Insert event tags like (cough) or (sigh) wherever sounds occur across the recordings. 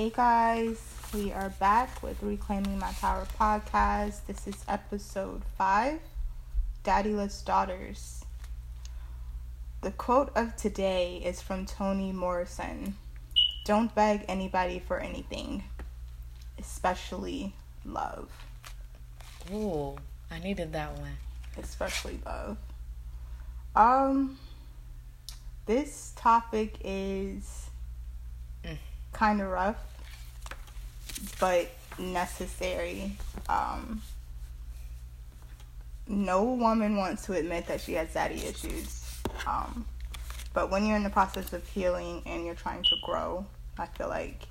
Hey guys, we are back with Reclaiming My Power podcast. This is episode 5 Daddyless Daughters. The quote of today is from Toni Morrison Don't beg anybody for anything, especially love. Ooh, I needed that one. Especially love. Um, this topic is Mm. kind of rough, but necessary. Um, no woman wants to admit that she has daddy issues. Um, but when you're in the process of healing and you're trying to grow, I feel like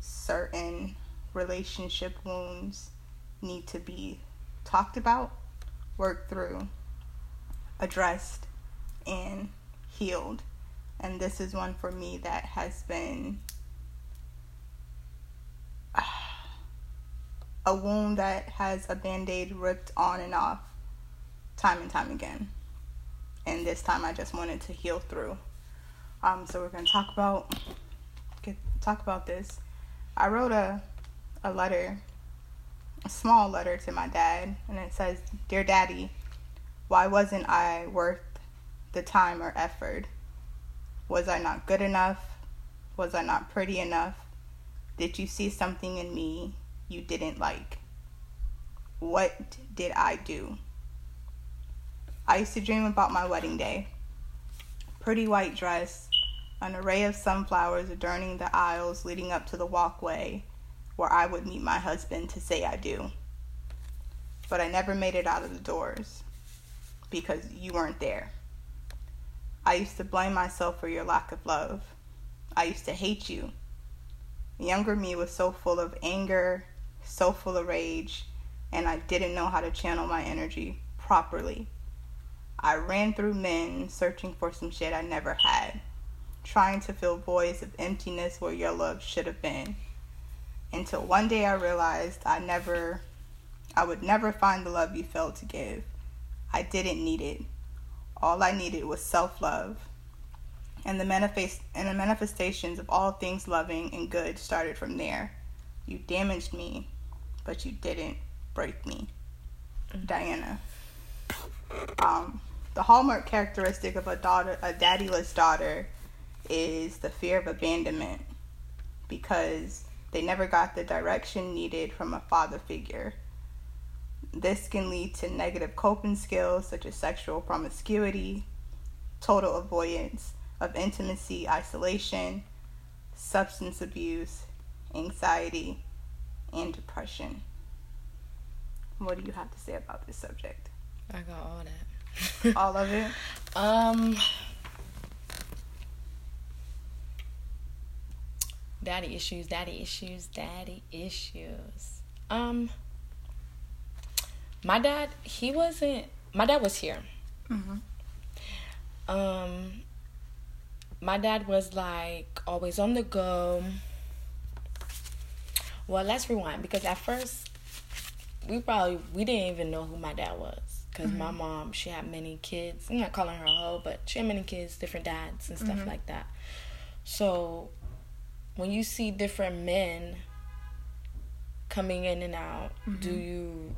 certain relationship wounds need to be talked about, worked through, addressed, and healed. And this is one for me that has been a wound that has a band aid ripped on and off time and time again. And this time I just wanted to heal through. Um, so we're gonna talk about get talk about this. I wrote a a letter, a small letter to my dad, and it says, Dear Daddy, why wasn't I worth the time or effort? Was I not good enough? Was I not pretty enough? Did you see something in me you didn't like? What did I do? I used to dream about my wedding day. Pretty white dress, an array of sunflowers adorning the aisles leading up to the walkway where I would meet my husband to say I do. But I never made it out of the doors because you weren't there. I used to blame myself for your lack of love. I used to hate you. The younger me was so full of anger, so full of rage, and I didn't know how to channel my energy properly. I ran through men searching for some shit I never had, trying to fill voids of emptiness where your love should have been. Until one day I realized I never I would never find the love you failed to give. I didn't need it. All I needed was self-love. And the manifest and the manifestations of all things loving and good started from there. You damaged me, but you didn't break me. Diana. Um, the hallmark characteristic of a daughter, a daddyless daughter, is the fear of abandonment, because they never got the direction needed from a father figure. This can lead to negative coping skills such as sexual promiscuity, total avoidance of intimacy, isolation, substance abuse, anxiety, and depression. What do you have to say about this subject? I got all that. (laughs) All of it? Um, daddy issues, daddy issues, daddy issues. Um, my dad, he wasn't. My dad was here. Mm-hmm. Um, my dad was like always on the go. Well, let's rewind because at first we probably we didn't even know who my dad was. Because my mm-hmm. mom she had many kids. I'm not calling her a hoe, but she had many kids, different dads and stuff mm-hmm. like that. So when you see different men coming in and out, do mm-hmm. you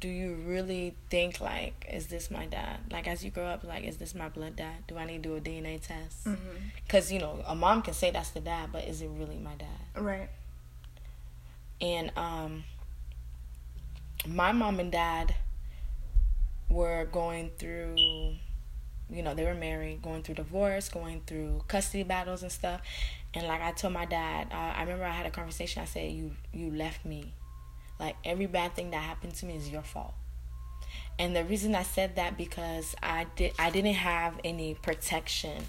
do you really think like is this my dad? Like as you grow up like is this my blood dad? Do i need to do a dna test? Because you know a mom can say that's the dad but is it really my dad? Right. And um my mom and dad were going through you know they were married going through divorce going through custody battles and stuff. And like i told my dad uh, i remember i had a conversation. I said you you left me. Like every bad thing that happened to me is your fault and the reason I said that because I did I didn't have any protection.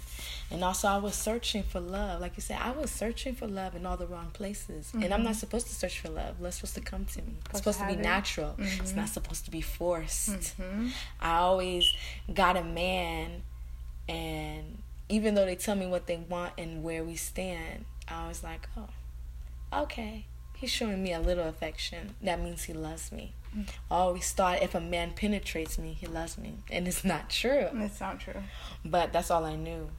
And also I was searching for love. Like you said, I was searching for love in all the wrong places. And I'm not supposed to search for love. Love's supposed to come to me. It's Supposed supposed to to be it. natural. It's not supposed to be forced. Mm-hmm. I always got a man and even though they tell me what they want and where we stand, I was like, Oh, okay. He's showing me a little affection. That means he loves me. I always thought if a man penetrates me, he loves me. And it's not true. It's not true. But that's all I knew.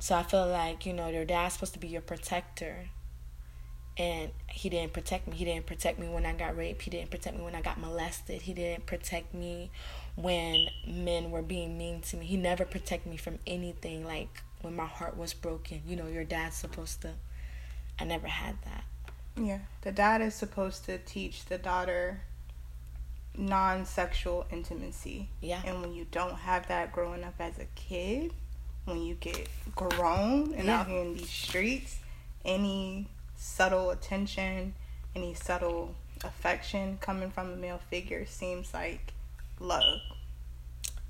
So I feel like, you know, your dad's supposed to be your protector. and he didn't protect me. He didn't protect me when I got raped. He didn't protect me when I got molested. He didn't protect me when men were being mean to me. He never protected me from anything like when my heart was broken. You know, your dad's supposed to I never had that. Yeah. The dad is supposed to teach the daughter non sexual intimacy. Yeah. And when you don't have that growing up as a kid, when you get grown and Yeah. out here in these streets, any subtle attention, any subtle affection coming from a male figure seems like love.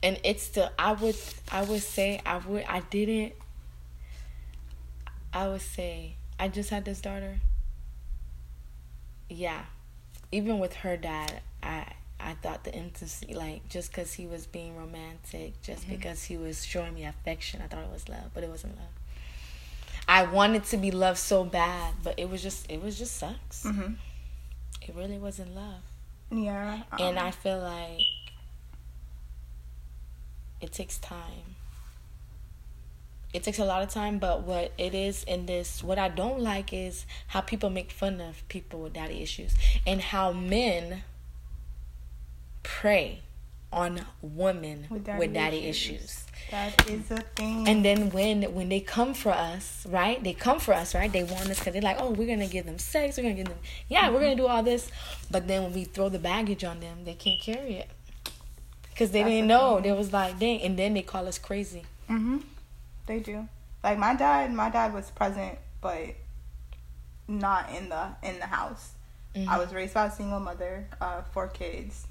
and it's the i would i would say i would i didn't i would say i just had this daughter yeah even with her dad i i thought the intimacy like just because he was being romantic just because he was showing me affection i thought it was love but it wasn't love i wanted to be loved so bad but it was just it was just sex Mm-hmm. it really wasn't love Yeah. and um, I feel like it takes time. It takes a lot of time, but what it is in this, what I don't like is how people make fun of people with daddy issues and how men prey on women with daddy, issues. That is a thing. And then when when they come for us, right? They come for us, right? They want us because they're like, oh, we're gonna give them sex. We're gonna give them, yeah, we're gonna do all this. But then when we throw the baggage on them, they can't carry it because they That's didn't know. thing. They was like, dang, and then they call us crazy. hmm They do. Like my dad, my dad was present, but not in the in the house. Mm-hmm. I was raised by a single mother, uh, four kids.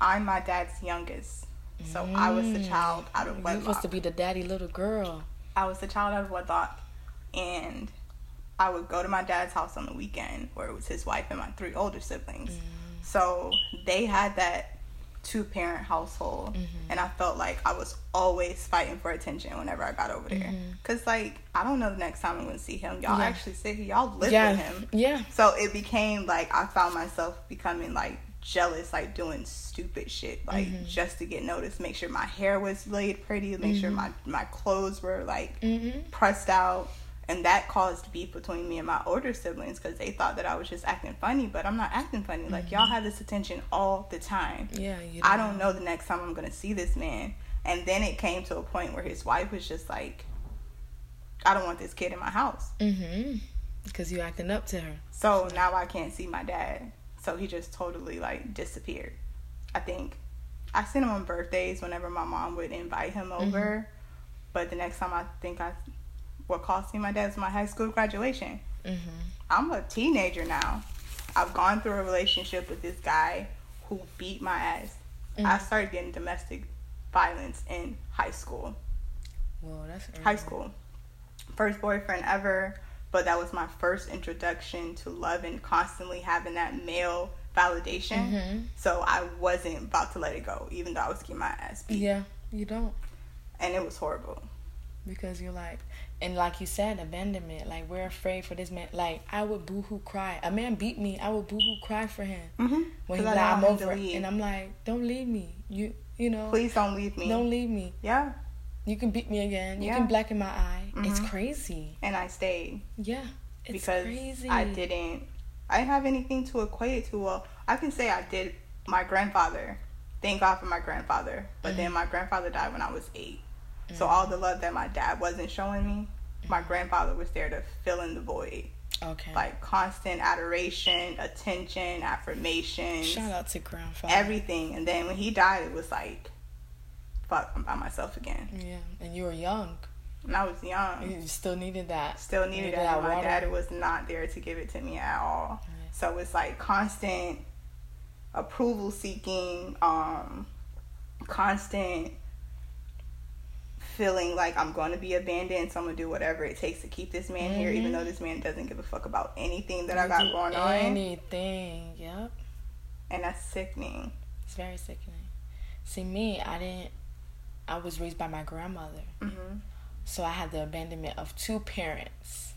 I'm my dad's youngest, so I was the child out of Mm. You're supposed to be the daddy little girl. I was the child out of wedlock, and I would go to my dad's house on the weekend, where it was his wife and my three older siblings. Mm. So they had that two parent household, Mm-hmm. and I felt like I was always fighting for attention whenever I got over there. Cause like I don't know the next time I'm gonna see him. Y'all Mm-hmm. Yeah. actually sit here, y'all live yeah, with him. yeah. So it became like I found myself becoming like jealous, like doing stupid shit, like Mm-hmm. just to get noticed. Make sure my hair was laid pretty, make sure my my clothes were like Mm-hmm. pressed out, and that caused beef between me and my older siblings because they thought that I was just acting funny, but I'm not acting funny. Like y'all have this attention all the time. Yeah, you I don't know the next time I'm gonna see this man. And then it came to a point where his wife was just like, I don't want this kid in my house. Mm-hmm. Because you acting up to her. So now I can't see my dad. So he just totally like disappeared. I think I seen him on birthdays whenever my mom would invite him over. But the next time I think I what cost me my dad's my high school graduation. Mm-hmm. I'm a teenager now. I've gone through a relationship with this guy who beat my ass. I started getting domestic violence in high school. Well, that's early. High school. First boyfriend ever, but that was my first introduction to love and constantly having that male validation. Mhm. So I wasn't about to let it go, even though I was getting my ass beat. Yeah, you don't. And it was horrible. because you're like and like you said abandonment like we're afraid for this man like i would boo-hoo cry a man beat me i would boo-hoo cry for him Mm-hmm. when he's like i'm over and i'm like don't leave me you you know Please don't leave me. don't leave me Yeah. you can beat me again you Yeah. can blacken my eye it's Mhm. crazy And I stayed. yeah it's because crazy I didn't I didn't have anything to equate it to. Well, I can say I did my grandfather. Thank God for my grandfather. But then my grandfather died when I was 8. So all the love that my dad wasn't showing me, my grandfather was there to fill in the void. okay Like constant adoration, attention, affirmation, shout out to grandfather everything. And then when he died, it was like, fuck, I'm by myself again. yeah and you were young And I was young. you still needed that still needed Needed that. that my water. dad was not there to give it to me at all. So it's like constant approval seeking, um, constant feeling like I'm going to be abandoned, so I'm going to do whatever it takes to keep this man here, even though this man doesn't give a fuck about anything that I got going on. anything yep And that's sickening. It's very sickening. See, me, I didn't. I was raised by my grandmother, hmm so I had the abandonment of two parents.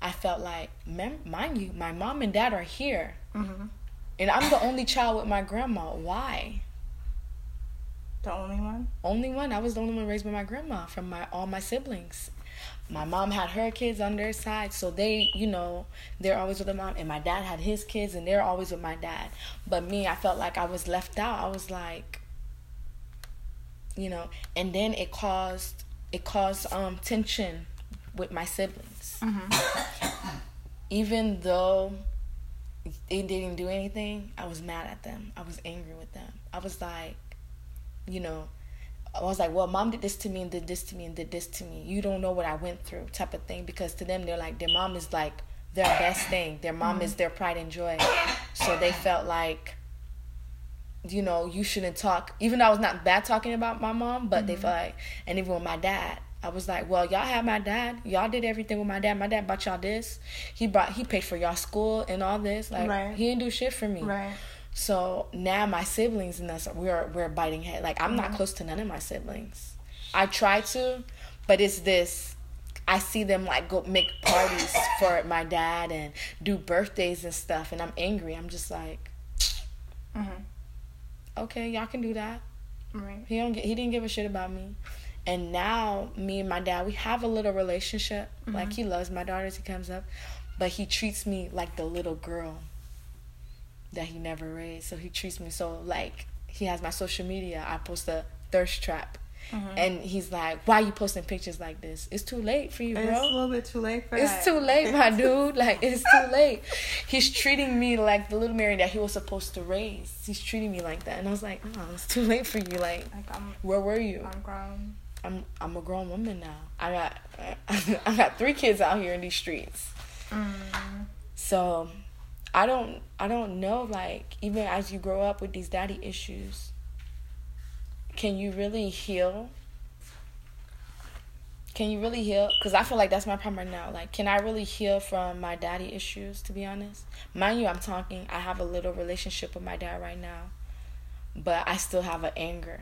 I felt like, mem- mind you, my mom and dad are here, hmm and I'm the only child with my grandma. Why? The only one? Only one. I was the only one raised by my grandma from my all my siblings. My mom had her kids on their side, so they, you know, they're always with their mom. And my dad had his kids, and they're always with my dad. But me, I felt like I was left out. I was like, you know, and then it caused it caused um tension with my siblings. Mm-hmm. Even though they didn't do anything, I was mad at them. I was angry with them. I was like, you know, I was like, well, mom did this to me and did this to me and did this to me. You don't know what I went through, type of thing. Because to them, they're like, their mom is like their best thing. Their mom mm-hmm. is their pride and joy. So they felt like, you know, you shouldn't talk. Even though I was not bad talking about my mom, but mm-hmm. they felt like, and even with my dad, I was like, well, y'all had my dad. Y'all did everything with my dad. My dad bought y'all this. He brought, he paid for y'all school and all this. Like, right. he didn't do shit for me. Right. So now my siblings and us, we're we're biting head. Like I'm mm-hmm. not close to none of my siblings. I try to, but it's this. I see them like go make parties (coughs) for my dad and do birthdays and stuff, and I'm angry. I'm just like, mm-hmm. okay, y'all can do that. Right. He don't get, he didn't give a shit about me. And now me and my dad, we have a little relationship. Mm-hmm. Like he loves my daughters. He comes up, but he treats me like the little girl that he never raised. So he treats me so like he has my social media. I post a thirst trap. Mm-hmm. And he's like, "Why are you posting pictures like this? It's too late for you, bro. It's a little bit too late for it's that. too late, my (laughs) dude. Like it's too late. He's treating me like the little Mary that he was supposed to raise. He's treating me like that, and I was like, "No, it's too late for you. Like, like where were you? I'm grown. I'm I'm a grown woman now. I got (laughs) I got three kids out here in these streets. Mm. So I don't I don't know like even as you grow up with these daddy issues can you really heal? Can you really heal? Because i feel like that's my problem right now. Like can i really heal from my daddy issues to be honest? Mind you i'm talking i have a little relationship with my dad right now but i still have an anger.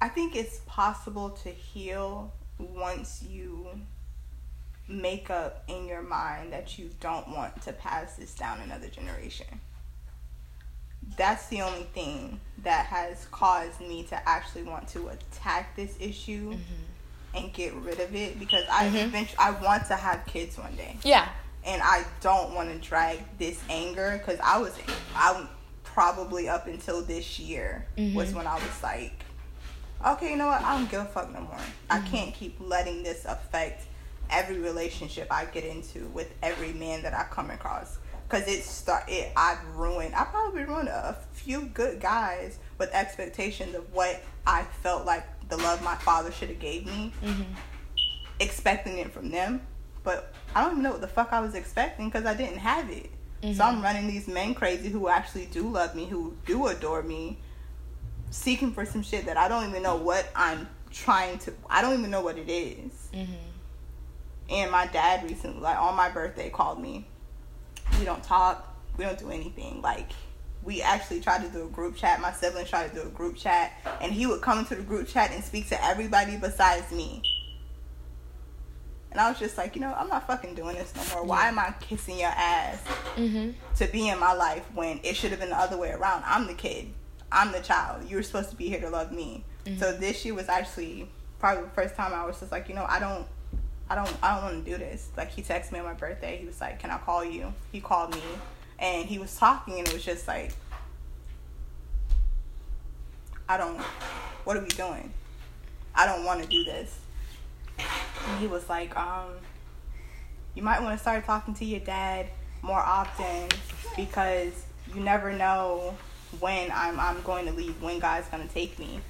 I think it's possible to heal once you make up in your mind that you don't want to pass this down another generation. That's the only thing that has caused me to actually want to attack this issue mm-hmm. and get rid of it because I mm-hmm. eventually I want to have kids one day. Yeah. And I don't want to drag this anger because I was I probably up until this year mm-hmm. was when I was like, okay, you know what? I don't give a fuck no more. I mm-hmm. can't keep letting this affect every relationship I get into with every man that I come across. Cause it start it I've ruined I probably ruined a few good guys with expectations of what I felt like the love my father should have gave me. Mm-hmm. Expecting it from them. But I don't even know what the fuck I was expecting because I didn't have it. Mm-hmm. So I'm running these men crazy who actually do love me, who do adore me, seeking for some shit that I don't even know what I'm trying to. I don't even know what it is. Mm-hmm. And my dad recently, like on my birthday, called me. We don't talk. We don't do anything. Like we actually tried to do a group chat. My siblings tried to do a group chat, and he would come into the group chat and speak to everybody besides me. And I was just like, you know, I'm not fucking doing this no more. Why am I kissing your ass mm-hmm. to be in my life when it should have been the other way around? I'm the kid. I'm the child. You were supposed to be here to love me. Mm-hmm. So this year was actually probably the first time I was just like, you know, I don't I don't I don't want to do this. Like he texted me on my birthday. He was like, "Can I call you?" He called me, and he was talking, and it was just like, "I don't. What are we doing? I don't want to do this." And he was like, "Um, you might want to start talking to your dad more often because you never know when I'm I'm going to leave, when God's gonna take me."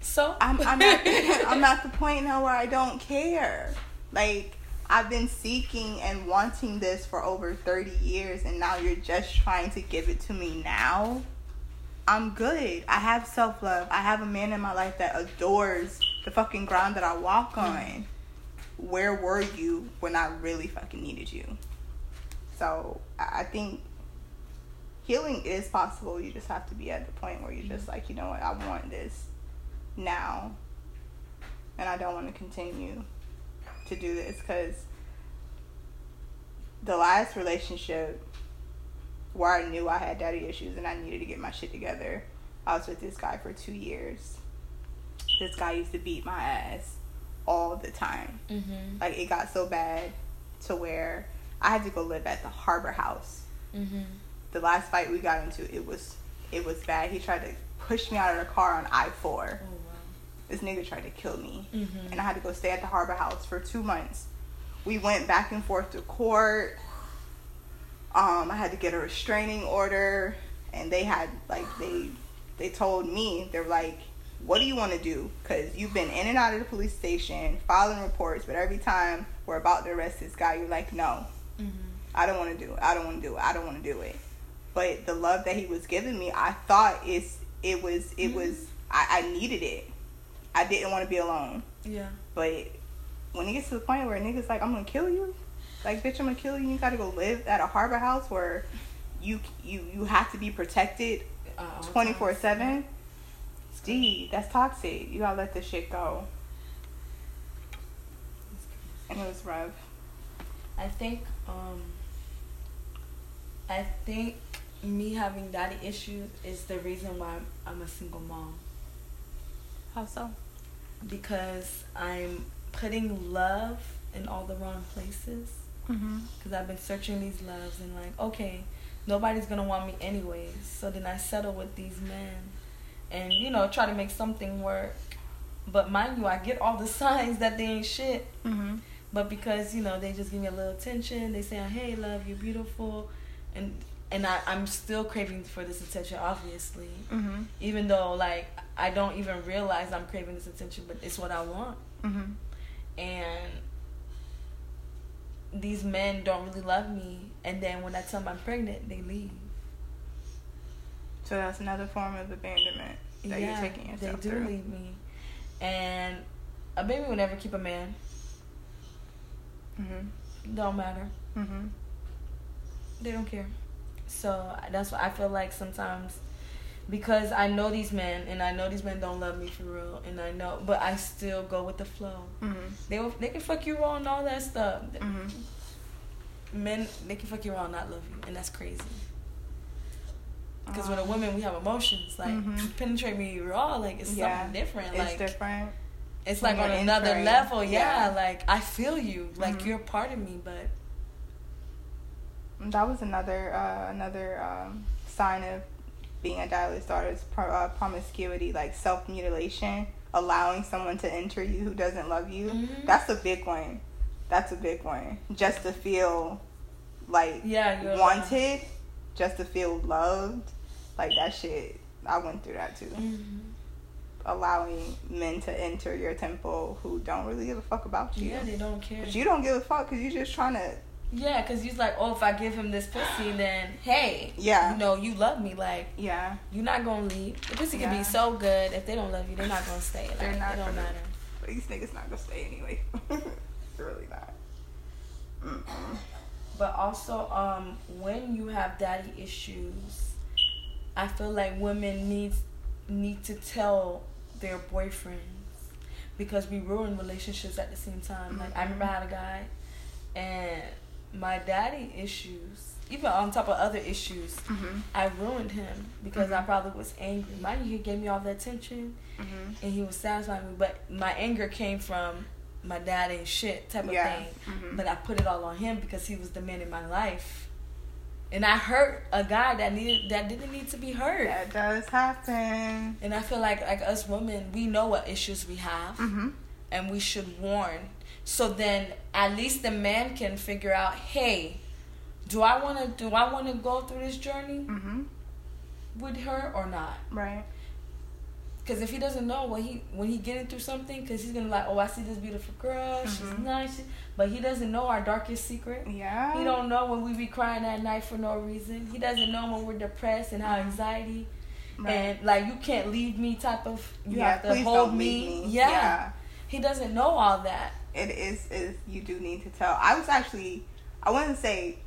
So I'm I'm at, (laughs) I'm at the point now where I don't care. Like I've been seeking and wanting this for over 30 years and now you're just trying to give it to me now. I'm good. I have self-love. I have a man in my life that adores the fucking ground that I walk hmm. on. Where were you when I really fucking needed you? So, I think healing is possible. You just have to be at the point where you're just like, you know what, I want this now and I don't want to continue to do this because the last relationship where I knew I had daddy issues and I needed to get my shit together, I was with this guy for two years. This guy used to beat my ass all the time. Mhm. Like it got so bad to where I had to go live at the Harbor House. Mhm. The last fight we got into, it was it was bad. He tried to push me out of the car on I four. Oh. This nigga tried to kill me, Mhm. and I had to go stay at the Harbor House for two months. We went back and forth to court. Um, I had to get a restraining order, and they had like they they told me they're like, "What do you want to do? Because you've been in and out of the police station filing reports, but every time we're about to arrest this guy, you're like, no, Mhm. I don't want to do it. I don't want to do it. I don't want to do it." But the love that he was giving me, I thought is it was it was I, I needed it. I didn't want to be alone. Yeah. But when it gets to the point where niggas like, I'm gonna kill you, like bitch, I'm gonna kill you. You gotta go live at a harbor house where you you you have to be protected Uh, twenty four seven. Gee, that's toxic. You gotta let this shit go. And it was rough. I think um I think me having daddy issues is the reason why I'm a single mom How so? Because I'm putting love in all the wrong places. Mm-hmm. because I've been searching these loves and like okay nobody's gonna want me anyways so then I settle with these men and you know try to make something work. But mind you I get all the (laughs) signs that they ain't shit. Mm-hmm. but because you know they just give me a little attention they say hey love you're beautiful. And and I, i'm still craving for this attention obviously Mm-hmm. even though like i don't even realize i'm craving this attention but it's what i want Mm-hmm. and these men don't really love me and then when i tell them i'm pregnant they leave So that's another form of abandonment that you're taking yourself they do through. leave me and a baby will never keep a man Mm-hmm. don't matter Mm-hmm. They don't care. So that's why I feel like sometimes because I know these men and I know these men don't love me for real and I know but I still go with the flow. Mm-hmm. They will, they can fuck you raw and all that stuff. Mm-hmm. Men they can fuck you raw and not love you and that's crazy. Because with a woman we have emotions like Mhm. penetrate me raw like it's Yeah. something different It's like different. it's like on another entering, level yeah, yeah. like I feel you like Mhm. you're part of me but That was another uh, another um, sign of being a daddyless daughter is pro- uh, promiscuity, like self mutilation, allowing someone to enter you who doesn't love you. Mhm. That's a big one. That's a big one. Just to feel like yeah wanted, just to feel loved, like that shit. I went through that too. Mhm. Allowing men to enter your temple who don't really give a fuck about you. yeah they don't care But you don't give a fuck because you're just trying to Yeah, because he's like, oh, if I give him this pussy, (gasps) then hey, Yeah. you know, you love me. Like, yeah. you're not gonna leave. The pussy can be so good. If they don't love you, they're not gonna stay. Like, They're not It don't gonna- matter. But these niggas not gonna stay anyway. They're (laughs) really not. Mm-mm. But also, um, when you have daddy issues, I feel like women need need to tell their boyfriends because we ruin relationships at the same time. Like I remember I had a guy, and my daddy issues, even on top of other issues, Mhm. I ruined him because I Mhm. probably was angry. Mind you, he gave me all the attention Mhm. and he was satisfying me, but my anger came from my dad ain't shit type of Yeah. thing. Mhm. But I put it all on him because he was the man in my life. And I hurt a guy that needed that didn't need to be hurt. That does happen. And I feel like like us women, we know what issues we have Mhm. and we should warn. So then at least the man can figure out, hey, do I wanna do I wanna go through this journey Mhm. with her or not? Right. Because if he doesn't know when he when he getting through something, because he's gonna like, oh, I see this beautiful girl, she's Mhm. nice, but he doesn't know our darkest secret. Yeah. He don't know when we be crying at night for no reason. He doesn't know when we're depressed and our Mhm. anxiety Right. and like you can't leave me type of you yeah. have to hold me. me. Yeah. he doesn't know all that. It is. Is you do need to tell. I was actually. I wouldn't say.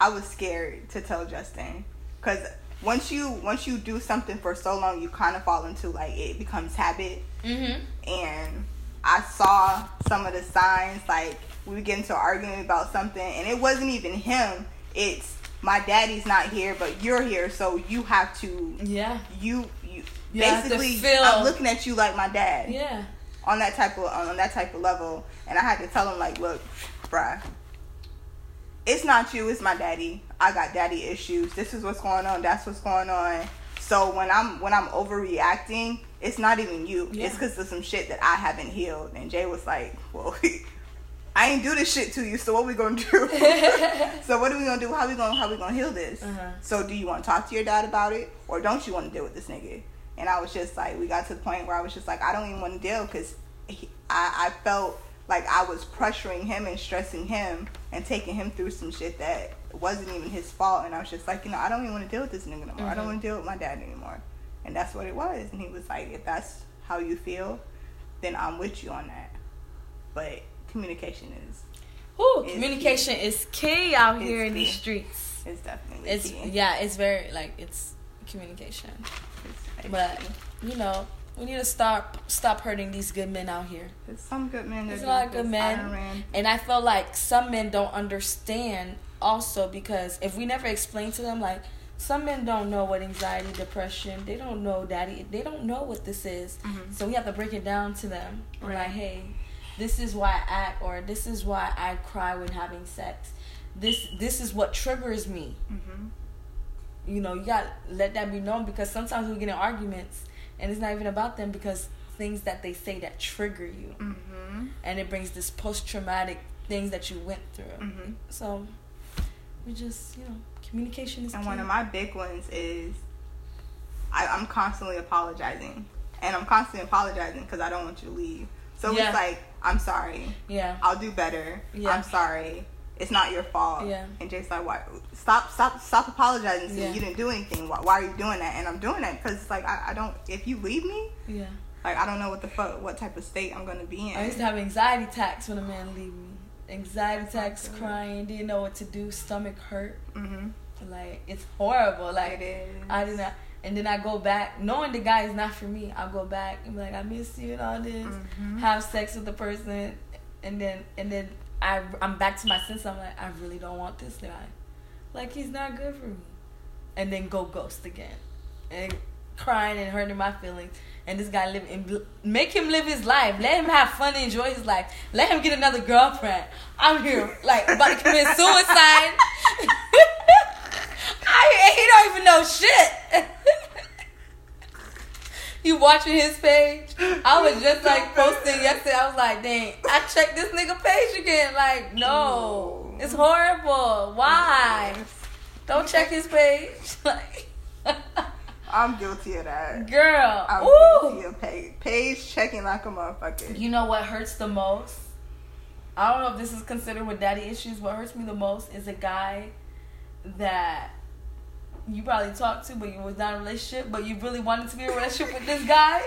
I was scared to tell Justin because once you once you do something for so long, you kind of fall into like it becomes habit. Mm-hmm. and I saw some of the signs like we would get into an argument about something and it wasn't even him it's my daddy's not here but you're here so you have to Yeah. you you You basically I'm looking at you like my dad Yeah. On that type of on that type of level, and I had to tell him like, look, bruh, it's not you, it's my daddy. I got daddy issues. This is what's going on. That's what's going on. So when I'm when I'm overreacting, it's not even you. Yeah. It's because of some shit that I haven't healed. And Jay was like, well. (laughs) I ain't do this shit to you, so what we gonna do? (laughs) so what are we gonna do? How we gonna how we gonna heal this? Uh-huh. So do you want to talk to your dad about it, or don't you want to deal with this nigga? And I was just like, we got to the point where I was just like, I don't even want to deal because I I felt like I was pressuring him and stressing him and taking him through some shit that wasn't even his fault. And I was just like, you know, I don't even want to deal with this nigga no more. I don't Mhm. want to deal with my dad anymore. And that's what it was. And he was like, if that's how you feel, then I'm with you on that. But communication is Whew, It's communication is key out here It's in these streets. It's definitely It's key. yeah, it's very like it's communication. But you know, we need to stop stop hurting these good men out here. There's some good men. There's a lot of good men. And I feel like some men don't understand also because if we never explain to them like some men don't know what anxiety, depression, they don't know daddy, they don't know what this is. Mhm. So we have to break it down to them. Right. like, hey, this is why I act or this is why I cry when having sex. This this is what triggers me. Mhm. You know, you got let that be known because sometimes we get in arguments and it's not even about them because things that they say that trigger you Mhm. and it brings this post traumatic things that you went through. Mhm. So we just, you know, communication is And key. one of my big ones is I, I'm constantly apologizing, and I'm constantly apologizing because I don't want you to leave. So Yeah. it's like I'm sorry. yeah. I'll do better. Yeah. I'm sorry. It's not your fault. Yeah. And Jay's like, why? Stop, stop, stop apologizing to Yeah. me. You didn't do anything. Why, why are you doing that? And I'm doing that because it's like I, I don't. If you leave me, Yeah. like I don't know what the fuck, what type of state I'm gonna be in. I used to have anxiety attacks when a man leave me. Anxiety attacks, crying, didn't know what to do, stomach hurt. mm-hmm. Like it's horrible. Like It is. I did not. And then I go back, knowing the guy is not for me. I'll go back and be like, I miss you and all this. Mm-hmm. Have sex with the person, and then and then I I'm back to my sense. I'm like, I really don't want this guy. Like he's not good for me. And then go ghost again, and crying and hurting my feelings. And this guy live and make him live his life. Let him have fun and enjoy his life. Let him get another girlfriend. I'm here like about to commit suicide. (laughs) I he don't even know shit. (laughs) you watching his page? I was (laughs) just like posting yesterday. I was like, dang, I checked this nigga page again. Like, no, it's horrible. Why? Don't check his page. (laughs) Like, I'm guilty of that. girl, I'm ooh. guilty of page, page checking like a motherfucker. You know what hurts the most? I don't know if this is considered with daddy issues. What hurts me the most is a guy that you probably talked to, but you was not in a relationship, but you really wanted to be in a relationship with this guy.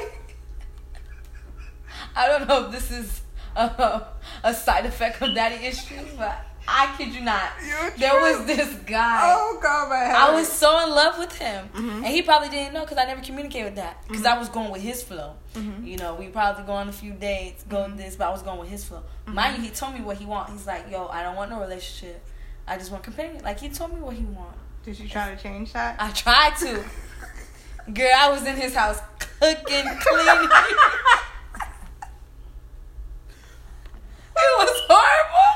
I don't know if this is a, a side effect of daddy issues, but I kid you not. You're There true. was this guy. Oh god, my head. I was so in love with him, Mhm. and he probably didn't know because I never communicated with that because I was going with his flow. Mhm. You know, we probably go on a few dates, go Mhm. this, but I was going with his flow. Mind you, he told me what he want. He's like, "Yo, I don't want no relationship. I just want companion." Like he told me what he want. Did you try to change that? I tried to. Girl, I was in his house cooking, cleaning. it was horrible.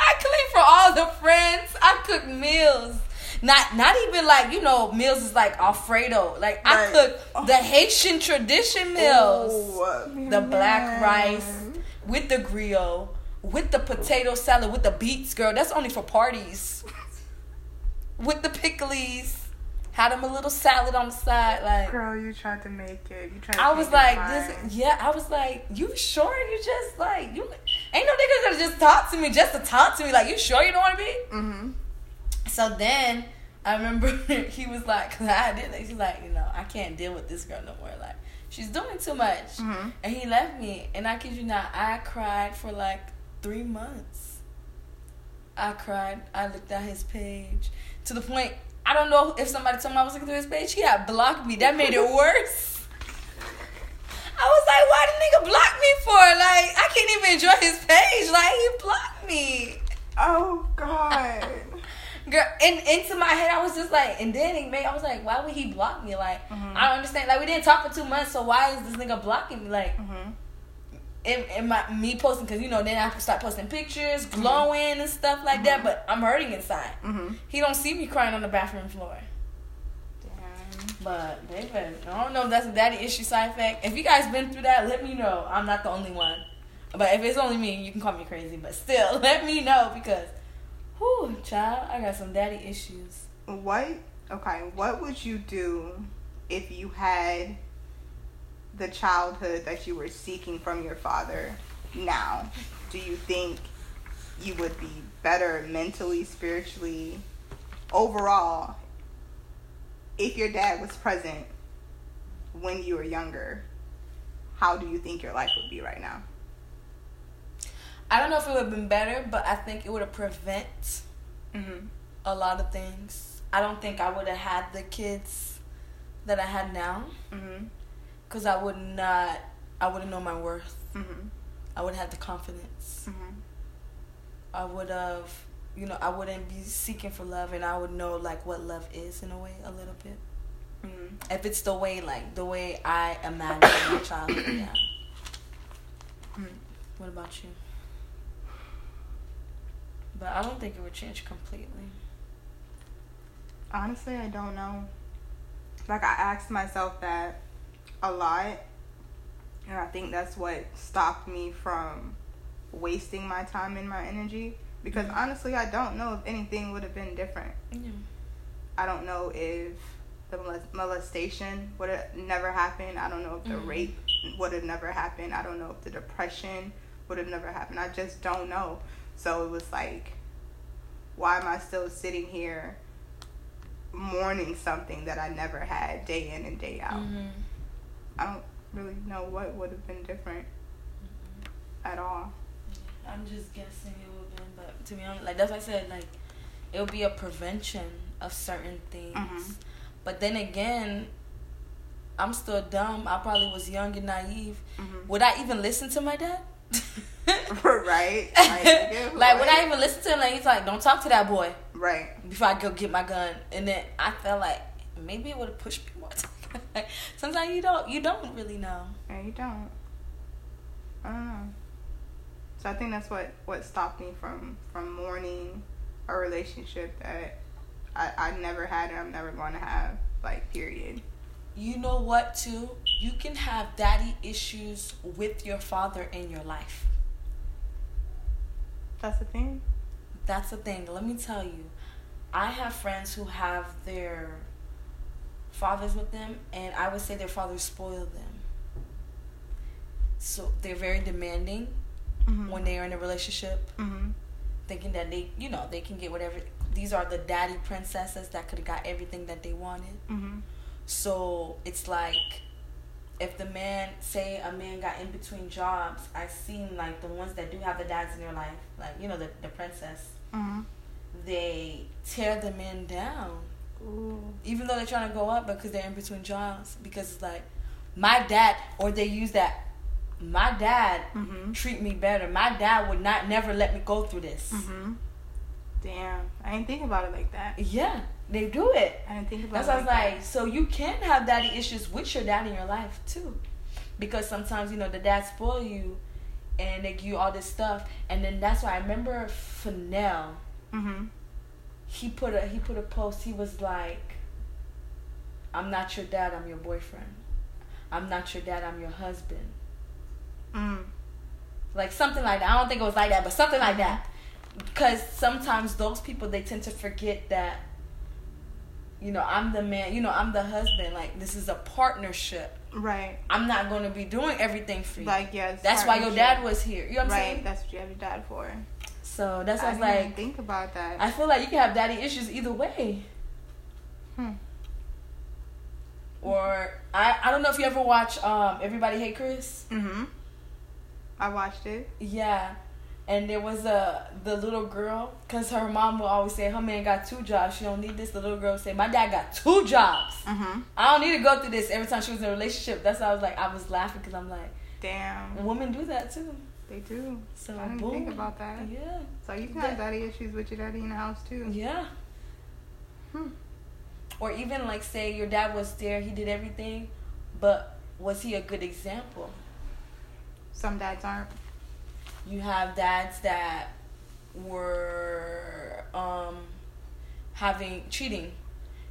I cleaned for all the friends. I cooked meals. Not not even like, you know, meals is like Alfredo. Like I Right. cooked the Haitian tradition meals. Oh, the black rice with the griot, with the potato salad, with the beets, girl. That's only for parties. With the pickles. Had him a little salad on the side, like Girl, you tried to make it. You tried. To I was like, this, yeah. I was like, you sure you just like you? Ain't no nigga gonna just talk to me just to talk to me. Like, you sure you don't want to be? Mm-hmm. So then I remember (laughs) he was like, cause I did. He's like, you know, I can't deal with this girl no more. Like, she's doing too much. Mhm. And he left me, and I kid you not, I cried for like three months. I cried. I looked at his page to the point. I don't know if somebody told me I was looking through his page. He had blocked me. That made it worse. I was like, why the nigga block me for? Like, I can't even enjoy his page. Like, he blocked me. Oh God. (laughs) Girl, and into my head, I was just like, and then it made, I was like, why would he block me? Like, Mhm. I don't understand. Like, we didn't talk for two months, so why is this nigga blocking me? Like, mhm. In, in my me posting because you know then I have to start posting pictures, glowing mm-hmm. and stuff like mm-hmm. that. But I'm hurting inside. Mm-hmm. He don't see me crying on the bathroom floor. Damn. But David, I don't know if that's a daddy issue side effect. If you guys been through that, let me know. I'm not the only one. But if it's only me, you can call me crazy. But still, (laughs) let me know because, whew, child, I got some daddy issues. What? Okay, what would you do if you had the childhood that you were seeking from your father now? Do you think you would be better mentally, spiritually, overall, if your dad was present when you were younger? How do you think your life would be right now? I don't know if it would have been better, but I think it would have prevent mm-hmm. a lot of things. I don't think I would have had the kids that I had now. Mm-hmm because I would not, I wouldn't know my worth. Mm-hmm. I would have the confidence. Mm-hmm. I would have, you know, I wouldn't be seeking for love, and I would know like what love is in a way, a little bit. Mm-hmm. If it's the way, like the way I imagine my childhood, yeah. Mm. What about you? But I don't think it would change completely. Honestly, I don't know. Like I asked myself that a lot. And I think that's what stopped me from wasting my time and my energy. Because mm-hmm. honestly, I don't know if anything would have been different. Yeah. I don't know if the molestation would have never happened. I don't know if the mm-hmm. rape would have never happened. I don't know if the depression would have never happened. I just don't know. So it was like, why am I still sitting here mourning something that I never had day in and day out? Mm-hmm. I don't really know what would have been different mm-hmm. at all. I'm just guessing it would have been, but to be honest, like that's why I said like it would be a prevention of certain things. Mm-hmm. But then again, I'm still dumb. I probably was young and naive. Mm-hmm. Would I even listen to my dad? (laughs) right. (laughs) Like, like would I even listen to him? Like he's like, "Don't talk to that boy." Right. Before I go get my gun, and then I felt like maybe it would have pushed me more. Sometimes you don't you don't really know. Yeah, you don't. I don't know. So I think that's what what stopped me from from mourning a relationship that I I never had and I'm never going to have. Like period. You know what? Too, you can have daddy issues with your father in your life. That's the thing. That's the thing. Let me tell you, I have friends who have their fathers with them, and I would say their fathers spoil them. So they're very demanding mm-hmm. when they are in a relationship, mm-hmm. thinking that they, you know, they can get whatever. These are the daddy princesses that could have got everything that they wanted. Mm-hmm. So it's like if the man say a man got in between jobs, I've seen like the ones that do have the dads in their life, like you know the the princess, mm-hmm. they tear the men down Ooh. Even though they're trying to go up, because they're in between jobs. Because it's like, my dad, or they use that, my dad mm-hmm. treat me better. My dad would not never let me go through this. Mm-hmm. Damn, I didn't think about it like that. Yeah, they do it. I didn't think about that's it. That's like, like so you can have daddy issues with your dad in your life too, because sometimes you know the dad spoil you, and they give you all this stuff, and then that's why I remember Fennell. Mm-hmm he put a he put a post. He was like, "I'm not your dad. I'm your boyfriend. I'm not your dad. I'm your husband." Mm. Like something like that. I don't think it was like that, but something like that. Because sometimes those people they tend to forget that. You know, I'm the man. You know, I'm the husband. Like this is a partnership. Right. I'm not going to be doing everything for you. Like yes. That's why your dad was here. You know what I'm right. saying? That's what you have your dad for. So that's why I was like, think about that. I feel like you can have daddy issues either way. Hmm. Or I I don't know if you ever watch um Everybody Hate Chris. Mhm. I watched it. Yeah. And there was a the little girl, cause her mom would always say her man got two jobs. She don't need this. The little girl would say, "My dad got two jobs. Mm-hmm. I don't need to go through this." Every time she was in a relationship, that's why I was like, I was laughing because I'm like, "Damn, women do that too." They do. So I didn't boom. think about that. Yeah. So you can have daddy issues with your daddy in the house too. Yeah. Hmm. Or even like say your dad was there, he did everything, but was he a good example? Some dads aren't. You have dads that were um, having cheating.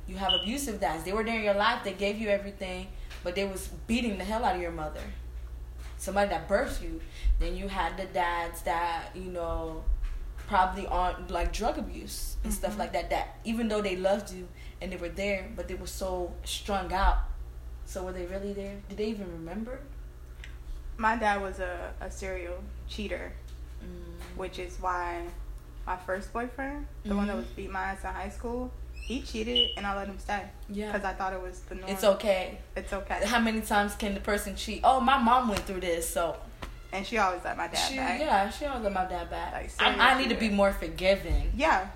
You have abusive dads. They were there in your life. They gave you everything, but they was beating the hell out of your mother. Somebody that birthed you. Then you had the dads that you know probably on like drug abuse and stuff Mhm. like that. That even though they loved you and they were there, but they were so strung out. So were they really there? Did they even remember? My dad was a, a serial cheater, Mm. which is why my first boyfriend, the one that Mhm. was beat my ass in high school, he cheated and I let him stay Yeah. because I thought it was the norm. It's okay. It's okay. How many times can the person cheat? Oh, my mom went through this, so And she always let my dad she, back. yeah, she always let my dad back. Like, I, I need to be more forgiving. Yeah.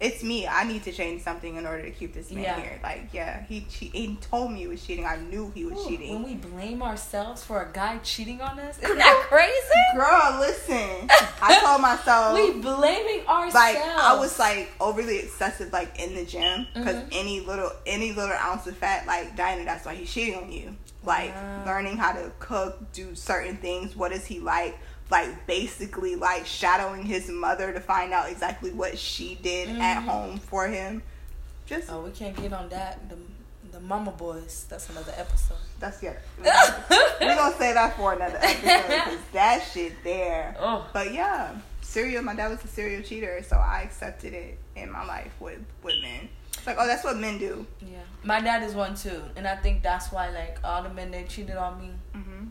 It's me. I need to change something in order to keep this man Yeah. here. Like, yeah, he che- he told me he was cheating. I knew he was Ooh, cheating. When we blame ourselves for a guy cheating on us, isn't that crazy? Girl, listen. I told myself we blaming ourselves. like I was like overly excessive like in the gym because Mhm. any little any little ounce of fat like Diana that's why he's cheating on you like learning how to cook do certain things what is he like like basically like shadowing his mother to find out exactly what she did at Mhm. home for him just Oh, we can't get on that. The the mama boys. That's another episode. that's yeah (laughs) we're gonna say that for another episode because (laughs) that shit there Oh. But yeah, serial. My dad was a serial cheater, so I accepted it in my life with with men. It's like, oh, that's what men do. Yeah, my dad is one too, and I think that's why like all the men that cheated on me, Mhm.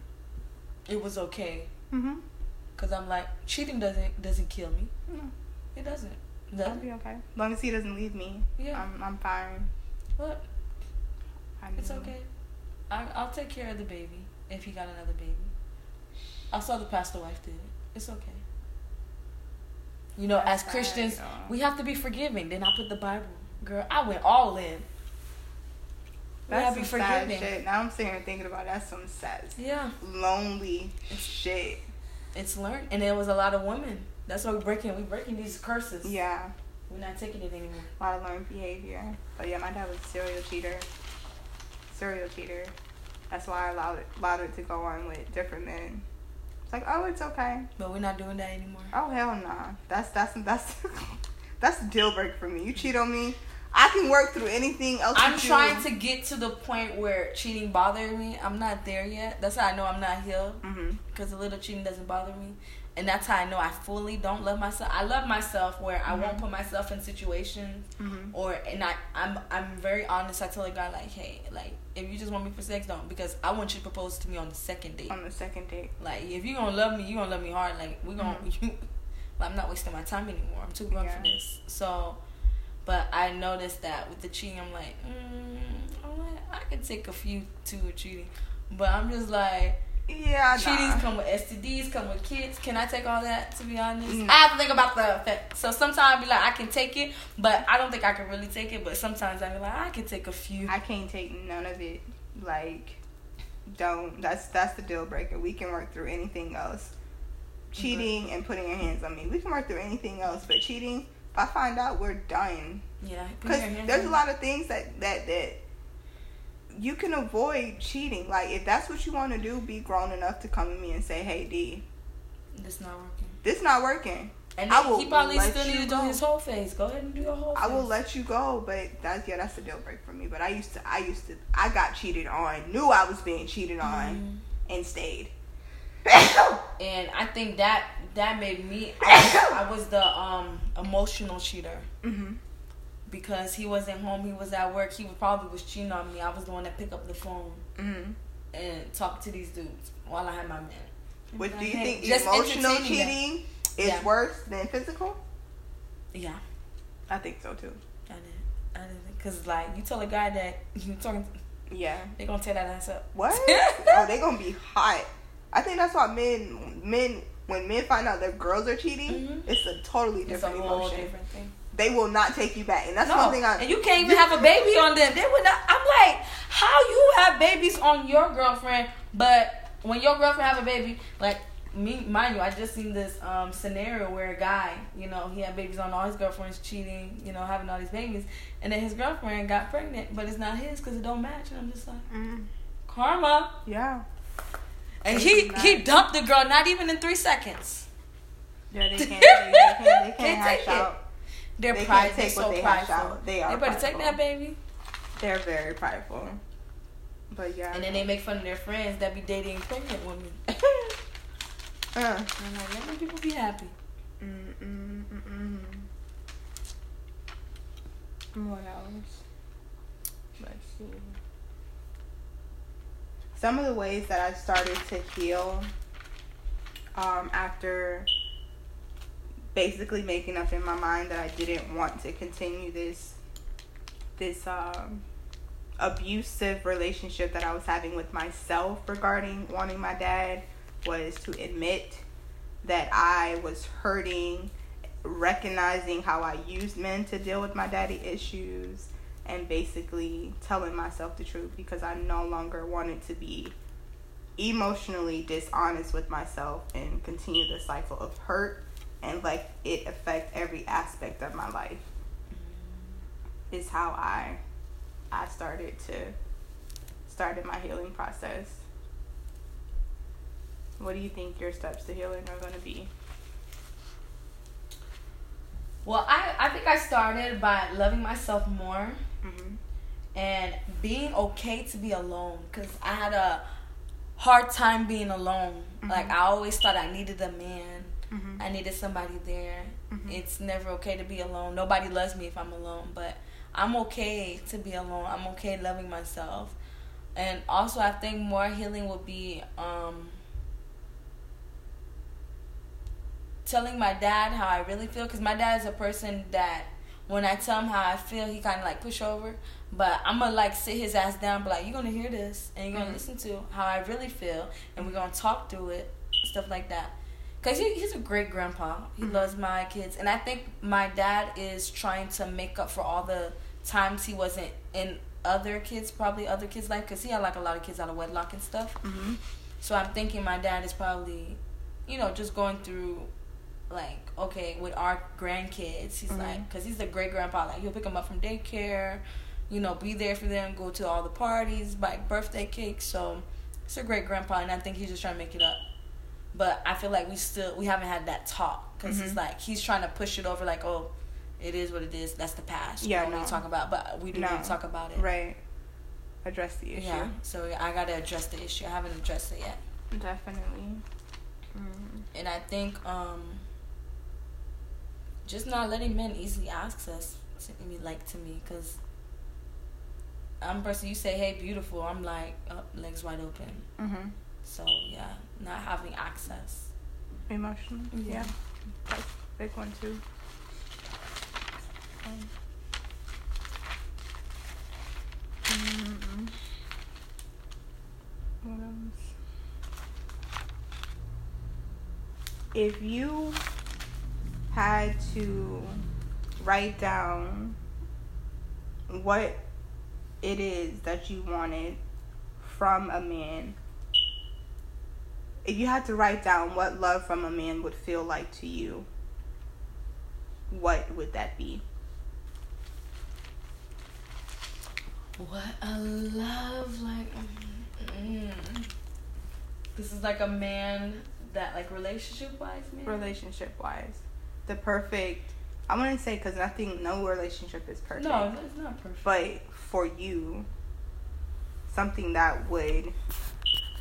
it was okay, Mhm. Cause I'm like cheating doesn't doesn't kill me. Mm, It doesn't. I'll Doesn't. be okay. As long as he doesn't leave me, Yeah. I'm I'm fine. But I it's okay. I I'll take care of the baby if he got another baby. I saw the pastor wife did it. It's okay. You know, That's as Christians, we have to be forgiving. Then I put the Bible. Girl, I went all in. We That's some be sad shit. Now I'm sitting here thinking about it. that's some sad, Yeah, lonely shit. It's learned, and it was a lot of women. That's why we're breaking. We're breaking these curses. Yeah, we're not taking it anymore. a lot of learned behavior. But yeah, my dad was a serial cheater. Serial cheater. That's why I allowed it, allowed it to go on with different men. It's like, oh, it's okay. But we're not doing that anymore. Oh hell nah. That's that's that's (laughs) that's a deal breaker for me. You cheat on me, I can work through anything else. I'm with you. trying to get to the point where cheating bothers me. I'm not there yet. That's how I know I'm not healed. Because a little cheating doesn't bother me and that's how i know i fully don't love myself i love myself where i won't Mhm. put myself in situations Mhm. or and i i'm i'm very honest i tell a guy like hey like if you just want me for sex don't because i want you to propose to me on the second date On the second date. like if you gonna love me you gonna love me hard like we gonna you (laughs) i'm not wasting my time anymore i'm too grown for this so but i noticed that with the cheating i'm like mm, i'm like i can take a few two cheating but i'm just like Yeah, nah. come with STDs, come with kids. Can I take all that? To be honest, Mm. I have to think about the effect. So sometimes I be like, I can take it, but I don't think I can really take it. But sometimes I be like, I can take a few. I can't take none of it. Like, don't. That's that's the deal breaker. We can work through anything else. Cheating and putting your hands on me. We can work through anything else, but cheating. If I find out, we're done. yeah, Because there's a lot of things that that that you can avoid cheating. Like if that's what you want to do, be grown enough to come to me and say, "Hey, D, It's not working. this not working." And I will he probably let still need you to do his whole face. Go ahead and do your whole. I will let you go, but that's yeah, that's a deal break for me. But I used to, I used to, I got cheated on, knew I was being cheated on, Mhm. and stayed. And I think that that made me. (coughs) I, I was the um emotional cheater. hmm because he wasn't home, he was at work, he probably was cheating on me. I was the one that picked up the phone hmm and talked to these dudes while I had my man. But do you think just emotional entertaining them. cheating is Yeah. worse than physical? Yeah, I think so too. I did. I did. Cause like you tell a guy that (laughs) you talking, To, Yeah. they gonna tear that ass up. What? (laughs) oh, they gonna be hot. I think that's why men, men, when men find out their girls are cheating, Mhm. it's a totally different It's a emotion. different thing. They will not take you back, and that's no, one thing I. and you can't even have a baby on them. They would not. I'm like, how you have babies on your girlfriend, but when your girlfriend have a baby, like me, mind you, I just seen this um, scenario where a guy, you know, he had babies on all his girlfriends, cheating, you know, having all these babies, and then his girlfriend got pregnant, but it's not his because it don't match. And I'm just like, Mm, karma. yeah. And he he dumped the girl not even in three seconds. Yeah, they (laughs) can't. They, they can't. They can't Can't hash take it. They're They pride. They're take so what they prideful. out. They are They better take that baby. They're very prideful. But yeah. And then they make fun of their friends that be dating pregnant women. (laughs) uh. I'm like, let them people be happy. Mm, mm, mm, mm. What else? Let's see. Some of the ways that I started to heal um, after basically making up in my mind that I didn't want to continue this this um, abusive relationship that I was having with myself regarding wanting my dad was to admit that I was hurting, recognizing how I used men to deal with my daddy issues, and basically telling myself the truth because I no longer wanted to be emotionally dishonest with myself and continue the cycle of hurt and let it affect every aspect of my life. Is how I I started to started my healing process. What do you think your steps to healing are going to be? Well, I, I think I started by loving myself more Mm-hmm. and being okay to be alone because I had a hard time being alone. Mhm. Like, I always thought I needed a man, Mm-hmm. I needed somebody there. Mhm. It's never okay to be alone. Nobody loves me if I'm alone, but I'm okay to be alone. I'm okay loving myself. And also, I think more healing would be um, telling my dad how I really feel. Because my dad is a person that when I tell him how I feel, he kind of like push over. But I'm gonna like sit his ass down, be like, "You're gonna hear this, and you're gonna Mhm. listen to how I really feel, and we're gonna talk through it, stuff like that." Cause he, he's a great grandpa. He Mhm. loves my kids, and I think my dad is trying to make up for all the times he wasn't in other kids, probably other kids' life, cause he had like a lot of kids out of wedlock and stuff. Mm-hmm. So I'm thinking my dad is probably, you know, just going through, like, okay, with our grandkids, he's Mhm. like, cause he's a great grandpa. Like he'll pick them up from daycare, you know, be there for them, go to all the parties, buy birthday cakes. So it's a great grandpa, and I think he's just trying to make it up. But I feel like we still we haven't had that talk because he's Mhm. like he's trying to push it over like oh, it is what it is. That's the past. Yeah, we don't no. need talk about, but we do No. need to talk about it. Right. Address the issue. Yeah. So I gotta address the issue. I haven't addressed it yet. Definitely. Mm. and I think um just not letting men easily access to me like to me because I'm person you say hey beautiful I'm like oh, legs wide open Mm-hmm. so yeah not having access Emotional. Yeah. Yeah. That's a big one too. Um, mm, What else? If you had to write down what it is that you wanted from a man. If you had to write down what love from a man would feel like to you, what would that be? what a love like mm, this is like a man that like relationship wise man? Relationship wise, the perfect. I wouldn't say because nothing, no relationship is perfect. no it's not perfect but for you, something that would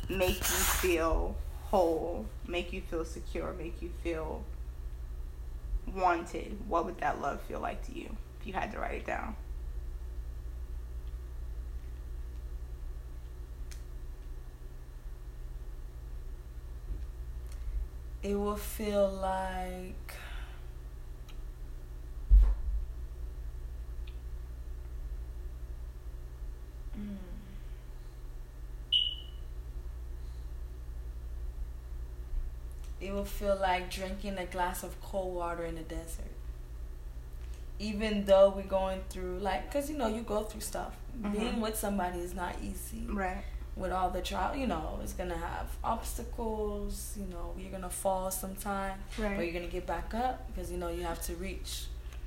make you feel whole, make you feel secure, make you feel wanted. What would that love feel like to you if you had to write it down? it will feel like it will feel like drinking a glass of cold water in the desert even though we're going through like because you know you go through stuff Mhm. being with somebody is not easy Right. with all the trial, you know, it's gonna have obstacles. You know, you're gonna fall sometime, but you're gonna get back up because you know you have to reach.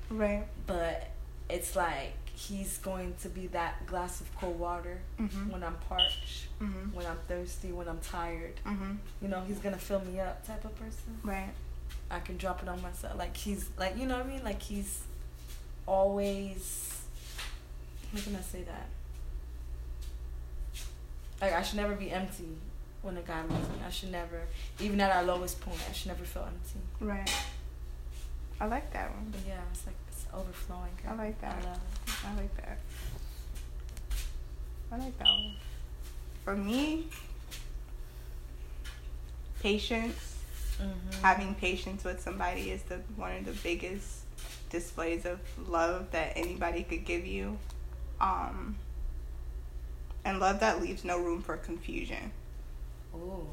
Right. But it's like he's going to be that glass of cold water Mhm. when I'm parched, Mhm. when I'm thirsty, when I'm tired. Mhm. You know, he's gonna fill me up type of person. Right. I can drop it on myself. Like he's like you know what I mean? Like he's always how can I say that? Like I should never be empty when a guy loves me. I should never even at our lowest point, I should never feel empty. Right. I like that one. But yeah, it's like overflowing. I like that. I love it. I like that. I like that one. For me, patience. Mhm. Having patience with somebody is the one of the biggest displays of love that anybody could give you. Um, and love that leaves no room for confusion. Ooh,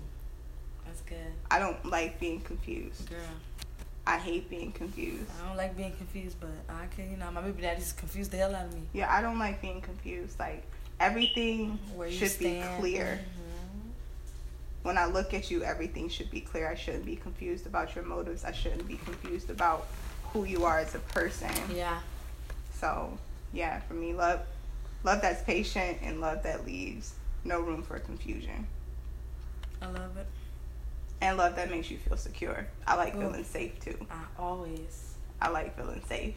that's good, I don't like being confused. girl. I hate being confused. I don't like being confused, but I can, you know, my baby daddy's confused the hell out of me. Yeah, I don't like being confused. Like everything should be stand. clear. Mhm. When I look at you, everything should be clear. I shouldn't be confused about your motives. I shouldn't be confused about who you are as a person. Yeah. So, yeah, for me, love, love that's patient and love that leaves no room for confusion, I love it. And love that makes you feel secure. I like Ooh. feeling safe too. I always. I like feeling safe.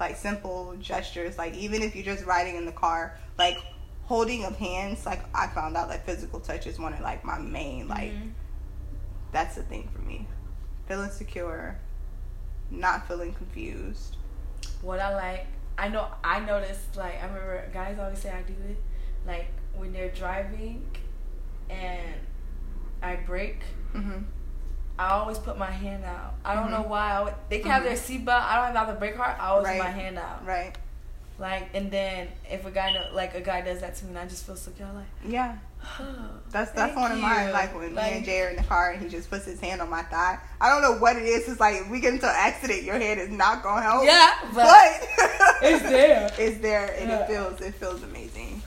Like simple gestures, like even if you're just riding in the car, like holding of hands, like I found out like physical touch is one of like my main like Mhm. that's the thing for me. Feeling secure, not feeling confused. What I like, I know, I noticed, like, I remember guys always say I do it. Like, when they're driving and I brake, Mhm. I always put my hand out. I don't Mhm. know why. I would, they can have their seatbelt. I don't have the brake hard. I always Right. put my hand out. Right. Like, and then if a guy, like, a guy does that to me, and I just feel secure. Like, Yeah. oh, That's that's one of mine. Like when me and Jay are in the car and he just puts his hand on my thigh. I don't know what it is. It's like if we get into an accident, your hand is not gonna help. Yeah, but, but (laughs) it's there. (laughs) it's there and Yeah. it feels it feels amazing.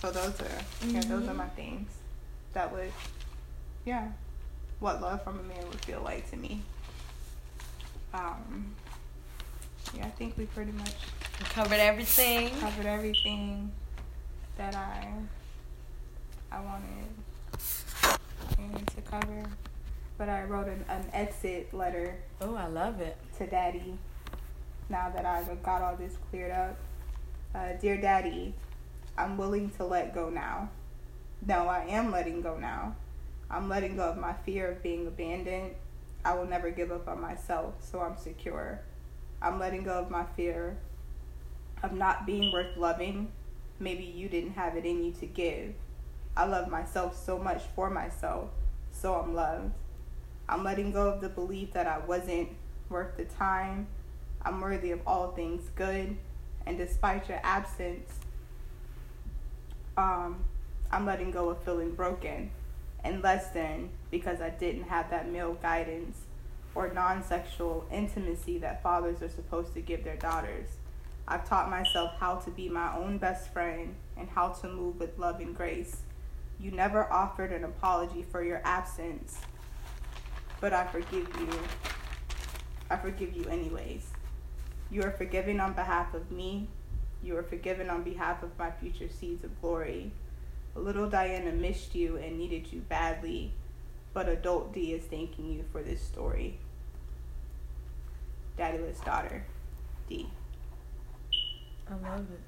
So those are yeah, those are Mhm. my things. That would yeah. What love from a man would feel like to me. Um yeah, I think we pretty much We covered everything. covered everything that I I wanted wanted to cover. But I wrote an, an exit letter Oh, I love it. to Daddy. Now that I've got all this cleared up, uh, dear Daddy, I'm willing to let go now. No, I am letting go now. I'm letting go of my fear of being abandoned. I will never give up on myself, so I'm secure. I'm letting go of my fear of not being worth loving. Maybe you didn't have it in you to give. I love myself so much for myself, so I'm loved. I'm letting go of the belief that I wasn't worth the time. I'm worthy of all things good. And despite your absence, um, I'm letting go of feeling broken and less than because I didn't have that male guidance or non sexual intimacy that fathers are supposed to give their daughters. I've taught myself how to be my own best friend and how to move with love and grace. You never offered an apology for your absence, but I forgive you. I forgive you anyways. You are forgiven on behalf of me. You are forgiven on behalf of my future seeds of glory. Little Diana missed you and needed you badly, but adult D is thanking you for this story. Daddyless daughter, D. I love it.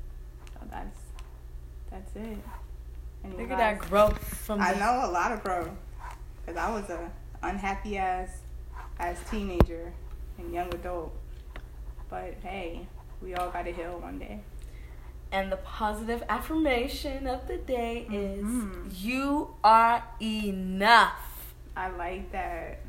So that's that's it. And Look at that growth from I the know a lot of growth, cause I was a unhappy ass as teenager and young adult. But hey, we all got to heal one day. And the positive affirmation of the day is Mhm. you are enough. I like that.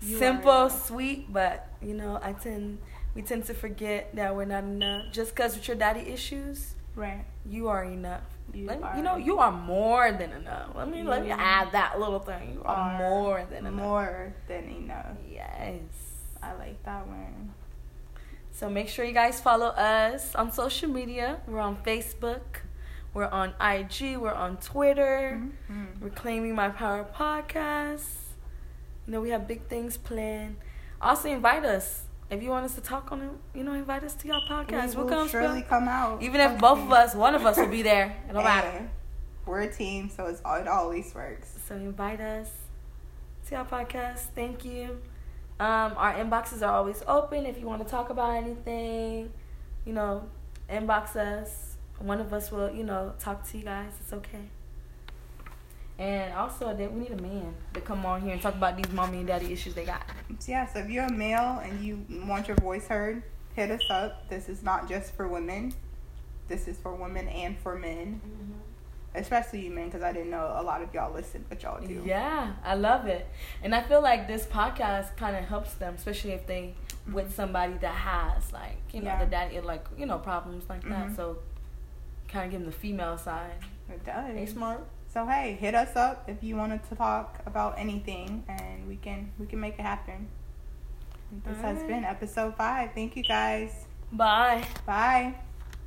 You Simple, sweet, but you know, I tend we tend to forget that we're not enough. Just because with your daddy issues, right. you are enough. You me- are you know, you are more than enough. Let me let me add that little thing. You are, are more than enough. more than enough. Yes. I like that one. So make sure you guys follow us on social media. We're on Facebook. We're on IG. We're on Twitter. Mhm. Reclaiming My Power podcast. You know, we have big things planned. Also, invite us if you want us to talk on it, you know, invite us to your podcast. We we'll come surely come out. Even if both of us, one of us will be there. It don't matter. We're a team, so it's it always works. So invite us to our podcast. Thank you. Um, our inboxes are always open. If you want to talk about anything, you know, inbox us. One of us will, you know, talk to you guys. It's okay. And also, that we need a man to come on here and talk about these mommy and daddy issues they got. Yeah, so if you're a male and you want your voice heard, hit us up. This is not just for women. This is for women and for men, especially you men, because I didn't know a lot of y'all listen, but y'all do. Yeah, I love it. And I feel like this podcast kind of helps them, especially if they with somebody that has like, you know, Yeah. the daddy like, you know, problems like that. Mhm. So kind of give them the female side. It does. Hey, smart. So hey, hit us up if you wanted to talk about anything, and we can we can make it happen. This has Alright. been episode five. Thank you guys. Bye. Bye.